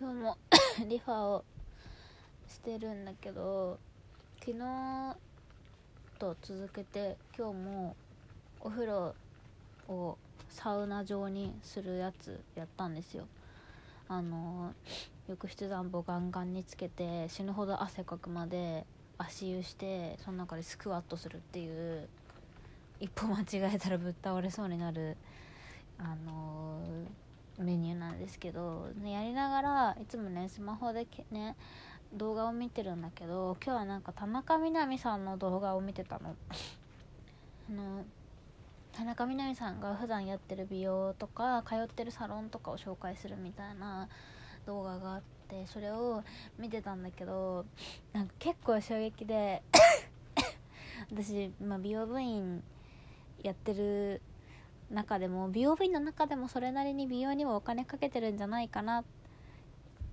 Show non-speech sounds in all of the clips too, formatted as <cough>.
今日も <coughs> リファをしてるんだけど昨日と続けて今日もお風呂をサウナ状にするやつやったんですよ。あの浴室暖房ガンガンにつけて死ぬほど汗かくまで足湯してその中でスクワットするっていう一歩間違えたらぶっ倒れそうになるあのメニューなんですけど、ね、やりながらいつもねスマホでね動画を見てるんだけど今日はなんか田中みな実さんの動画を見てたの。あの田中みな実さんが普段やってる美容とか通ってるサロンとかを紹介するみたいな動画があってそれを見てたんだけどなんか結構衝撃で <coughs> 私、まあ、美容部員やってる中でも美容部員の中でもそれなりに美容にもお金かけてるんじゃないかな。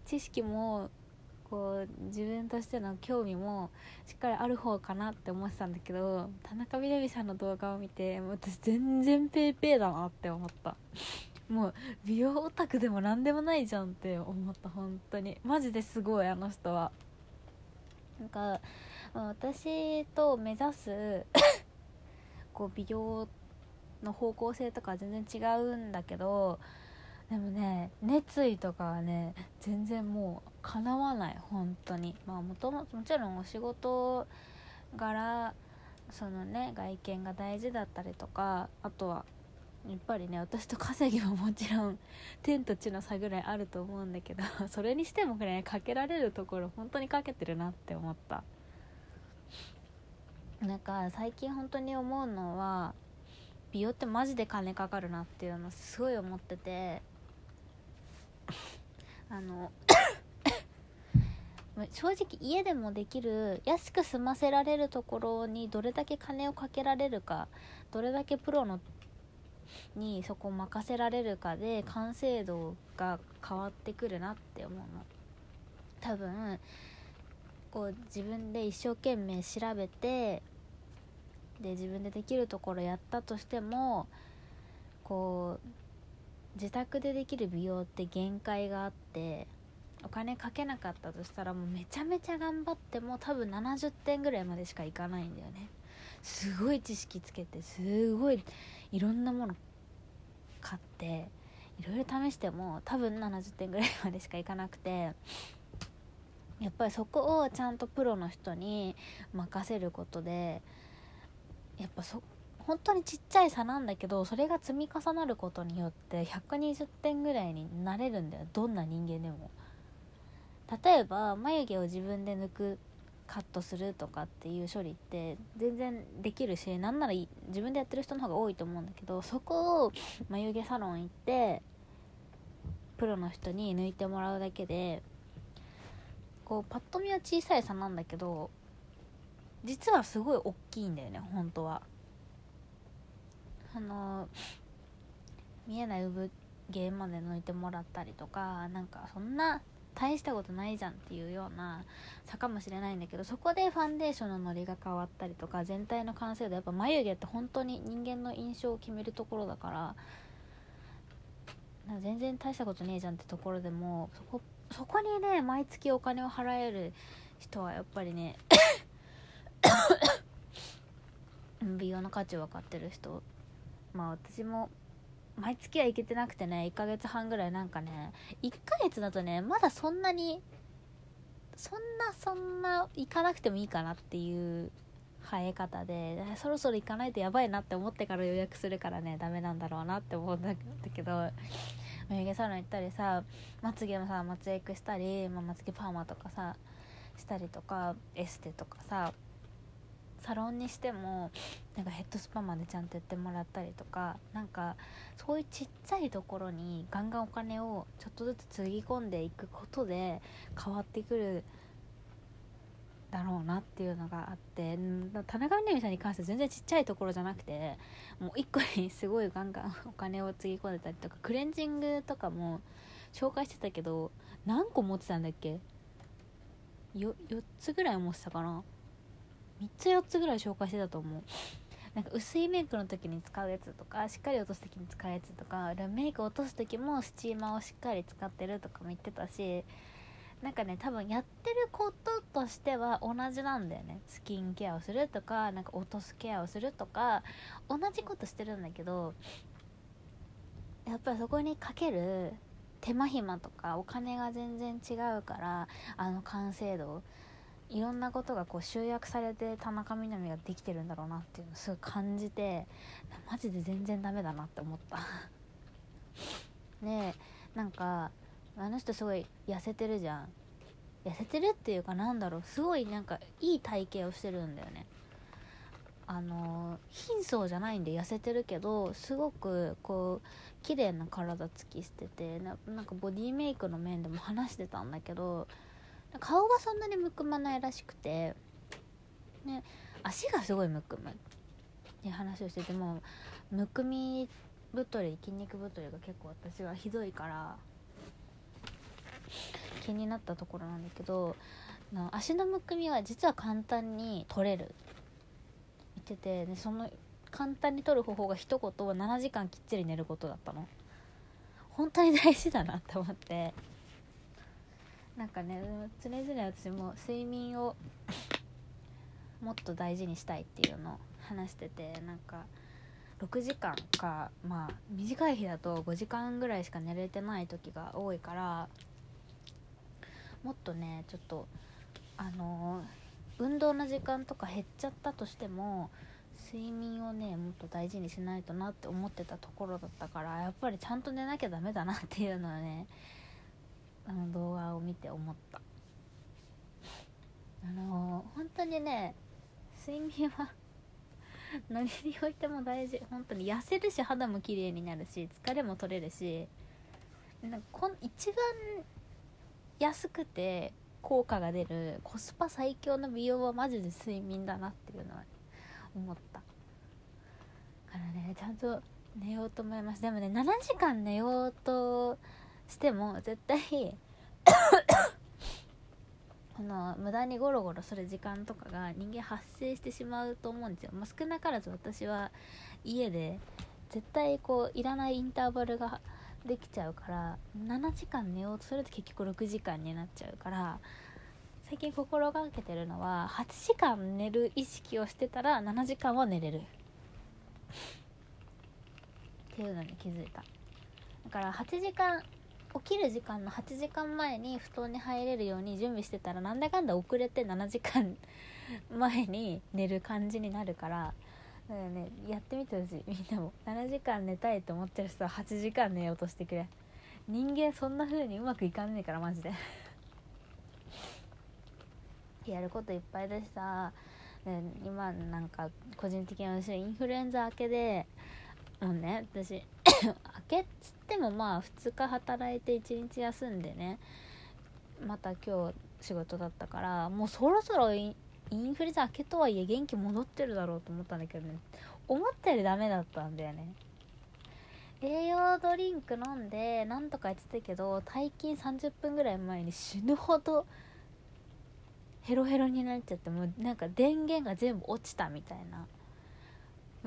知識もこう自分としての興味もしっかりある方かなって思ってたんだけど田中みな実さんの動画を見て私全然ペーペーだなって思った。もう美容オタクでも何でもないじゃんって思った本当に。マジですごいあの人は。なんか私と目指すこう美容の方向性とか全然違うんだけどでもね熱意とかはね全然もうかなわない本当に。まあもとももちろんお仕事柄そのね外見が大事だったりとかあとはやっぱりね私と稼ぎももちろん天と地の差ぐらいあると思うんだけど <laughs> それにしてもねかけられるところ本当にかけてるなって思った。なんか最近本当に思うのは美容ってマジで金かかるなっていうのすごい思ってて。あの <coughs> 正直家でもできる安く済ませられるところにどれだけ金をかけられるかどれだけプロのにそこを任せられるかで完成度が変わってくるなって思うの。多分こう自分で一生懸命調べてで自分でできるところやったとしてもこう自宅でできる美容って限界があってお金かけなかったとしたらもうめちゃめちゃ頑張っても多分70点ぐらいまでしかいかないんだよね。すごい知識つけてすごいいろんなもの買っていろいろ試しても多分70点ぐらいまでしかいかなくてやっぱりそこをちゃんとプロの人に任せることでやっぱそ本当にちっちゃい差なんだけどそれが積み重なることによって120点ぐらいになれるんだよ。どんな人間でも。例えば眉毛を自分で抜くカットするとかっていう処理って全然できるしなんなら自分でやってる人の方が多いと思うんだけどそこを眉毛サロン行ってプロの人に抜いてもらうだけでこうパッと見は小さい差なんだけど実はすごい大きいんだよね本当は。あの見えない産毛まで抜いてもらったりとかなんかそんな大したことないじゃんっていうような差かもしれないんだけどそこでファンデーションのノリが変わったりとか全体の完成度やっぱ眉毛って本当に人間の印象を決めるところだから全然大したことねえじゃんってところでもそこそこにね毎月お金を払える人はやっぱりね美容の価値分かってる人。まあ私も毎月は行けてなくてね1ヶ月半ぐらいなんかね1ヶ月だとねまだそんなにそんなそんな行かなくてもいいかなっていう生え方でそろそろ行かないとやばいなって思ってから予約するからねダメなんだろうなって思うんだけど眉毛サロン行ったりさまつげもさまつエクしたり、まあ、まつげパーマとかさしたりとかエステとかさサロンにしてもなんかヘッドスパまでちゃんとやってもらったりとかなんかそういうちっちゃいところにガンガンお金をちょっとずつつぎ込んでいくことで変わってくるだろうなっていうのがあって田中みな実さんに関しては全然ちっちゃいところじゃなくてもう一個にすごいガンガンお金をつぎ込んでたりとかクレンジングとかも紹介してたけど何個持ってたんだっけ？よ4つぐらい持ってたかな？3つ4つぐらい紹介してたと思う。なんか薄いメイクの時に使うやつとかしっかり落とす時に使うやつとかメイク落とす時もスチーマーをしっかり使ってるとかも言ってたしなんかね多分やってることとしては同じなんだよね。スキンケアをするとかなんか落とすケアをするとか同じことしてるんだけどやっぱりそこにかける手間暇とかお金が全然違うからあの完成度いろんなことがこう集約されて田中みな実ができてるんだろうなっていうのをすごい感じてマジで全然ダメだなって思った。<laughs> でなんかあの人すごい痩せてるじゃん。痩せてるっていうかなんだろう。すごいなんかいい体型をしてるんだよね。あの貧相じゃないんで痩せてるけどすごくこう綺麗な体つきしててなんかボディメイクの面でも話してたんだけど顔がそんなにむくまないらしくて、ね、足がすごいむくむって話をしててもむくみ太り筋肉太りが結構私はひどいから気になったところなんだけど足のむくみは実は簡単に取れる。言っててでその簡単に取る方法が一言は7時間きっちり寝ることだったの。本当に大事だなって思って。なんかね常々私も睡眠をもっと大事にしたいっていうのを話しててなんか6時間かまあ短い日だと5時間ぐらいしか寝れてない時が多いからもっとねちょっとあの運動の時間とか減っちゃったとしても睡眠をねもっと大事にしないとなって思ってたところだったからやっぱりちゃんと寝なきゃダメだなっていうのはねあのて思った。あの本当にね睡眠は <laughs> 何においても大事。本当に痩せるし肌も綺麗になるし疲れも取れるしなんかこん一番安くて効果が出るコスパ最強の美容はマジで睡眠だなっていうのは思った。からねちゃんと寝ようと思います。でもね7時間寝ようとしても絶対この無駄にゴロゴロする時間とかが人間発生してしまうと思うんですよ、まあ、少なからず私は家で絶対こういらないインターバルができちゃうから7時間寝ようとすると結局6時間になっちゃうから最近心がけてるのは8時間寝る意識をしてたら7時間は寝れる。っていうのに気づいた。だから8時間起きる時間の8時間前に布団に入れるように準備してたらなんだかんだ遅れて7時間 <laughs> 前に寝る感じになるからだからねやってみてほしい。みんなも。7時間寝たいと思ってる人は8時間寝ようとしてくれ。人間そんな風にうまくいかんねえからマジで。<laughs> やることいっぱいだしさ。今なんか個人的に私インフルエンザ明けでもうね私けっつってもまあ2日働いて1日休んでねまた今日仕事だったからもうそろそろインフルエンザ明けとはいえ元気戻ってるだろうと思ったんだけどね思ったよりダメだったんだよね。栄養ドリンク飲んでなんとかやってたけど退勤30分ぐらい前に死ぬほどヘロヘロになっちゃってもうなんか電源が全部落ちたみたいな。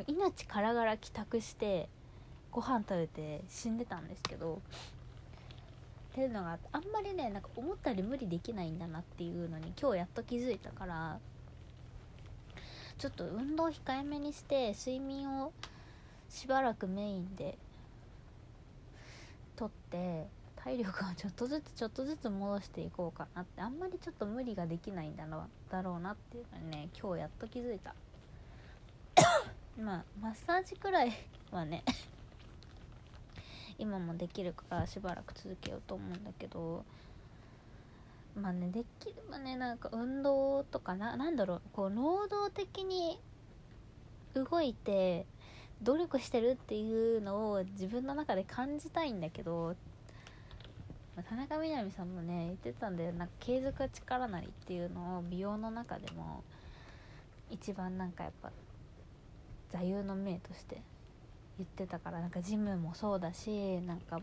命からがら帰宅してご飯食べて死んでたんですけどっていうのがあんまりねなんか思ったより無理できないんだなっていうのに今日やっと気づいたからちょっと運動控えめにして睡眠をしばらくメインでとって体力をちょっとずつちょっとずつ戻していこうかなってあんまりちょっと無理ができないんだろうだろうなっていうのにね今日やっと気づいた。<coughs> まあマッサージくらいはね今もできるからしばらく続けようと思うんだけどまあねできればねなんか運動とかな何だろうこう能動的に動いて努力してるっていうのを自分の中で感じたいんだけど田中みな実さんもね言ってたんだよ。なんか継続は力なりっていうのを美容の中でも一番なんかやっぱ座右の銘として言ってたからなんかジムもそうだしなんかもう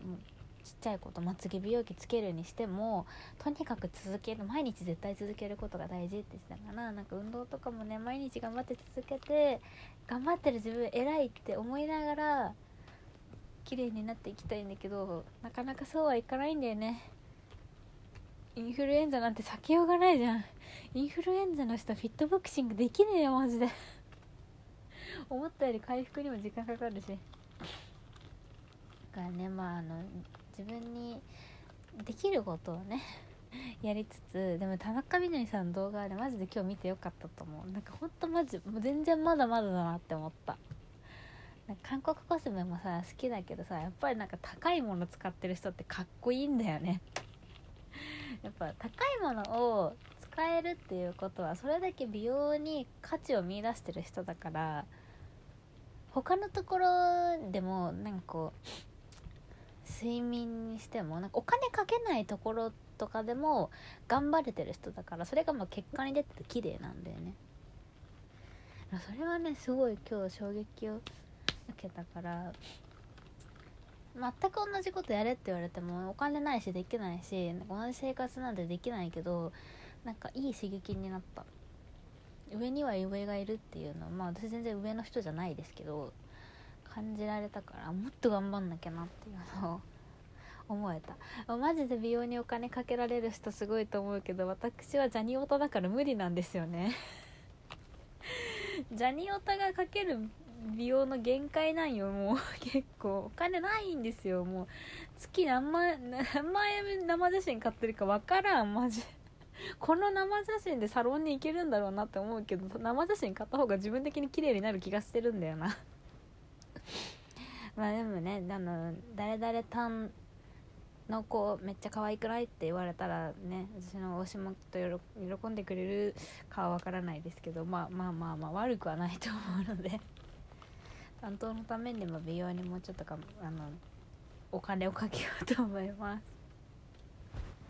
ちっちゃいことまつげ美容器つけるにしてもとにかく続ける毎日絶対続けることが大事って言ってたからなんか運動とかもね毎日頑張って続けて頑張ってる自分偉いって思いながら綺麗になっていきたいんだけどなかなかそうはいかないんだよね。インフルエンザなんて避けようがないじゃん。インフルエンザの人フィットボクシングできねえよマジで。思ったより回復にも時間かかるし。だからねまああの自分にできることをね <laughs> やりつつでも田中みな実さんの動画あれマジで今日見てよかったと思う。なんかほんとマジもう全然まだまだだなって思った。なんか韓国コスメもさ好きだけどさやっぱりなんか高いもの使ってる人ってかっこいいんだよね。<laughs> やっぱ高いものを使えるっていうことはそれだけ美容に価値を見いだしてる人だから他のところでもなんかこう睡眠にしてもなんかお金かけないところとかでも頑張れてる人だからそれがまあ結果に出てて綺麗なんだよね。それはねすごい今日衝撃を受けたから全く同じことやれって言われてもお金ないしできないし同じ生活なんてできないけどなんかいい刺激になった。上には上がいるっていうのはまあ私全然上の人じゃないですけど感じられたからもっと頑張んなきゃなっていうのを思えた。<laughs> マジで美容にお金かけられる人すごいと思うけど私はジャニオタだから無理なんですよね。<laughs> ジャニオタがかける美容の限界なんよもう。<laughs> 結構。お金ないんですよもう。月何万何万円生写真買ってるか分からんマジこの生写真でサロンに行けるんだろうなって思うけど生写真買った方が自分的に綺麗になる気がしてるんだよな。<laughs> まあでもねあの誰々たんの子めっちゃ可愛くないって言われたらね私の推しもと喜んでくれるかはわからないですけどまあまあまあまあ悪くはないと思うので。<laughs> 担当のためにも美容にもうちょっとかあのお金をかけようと思います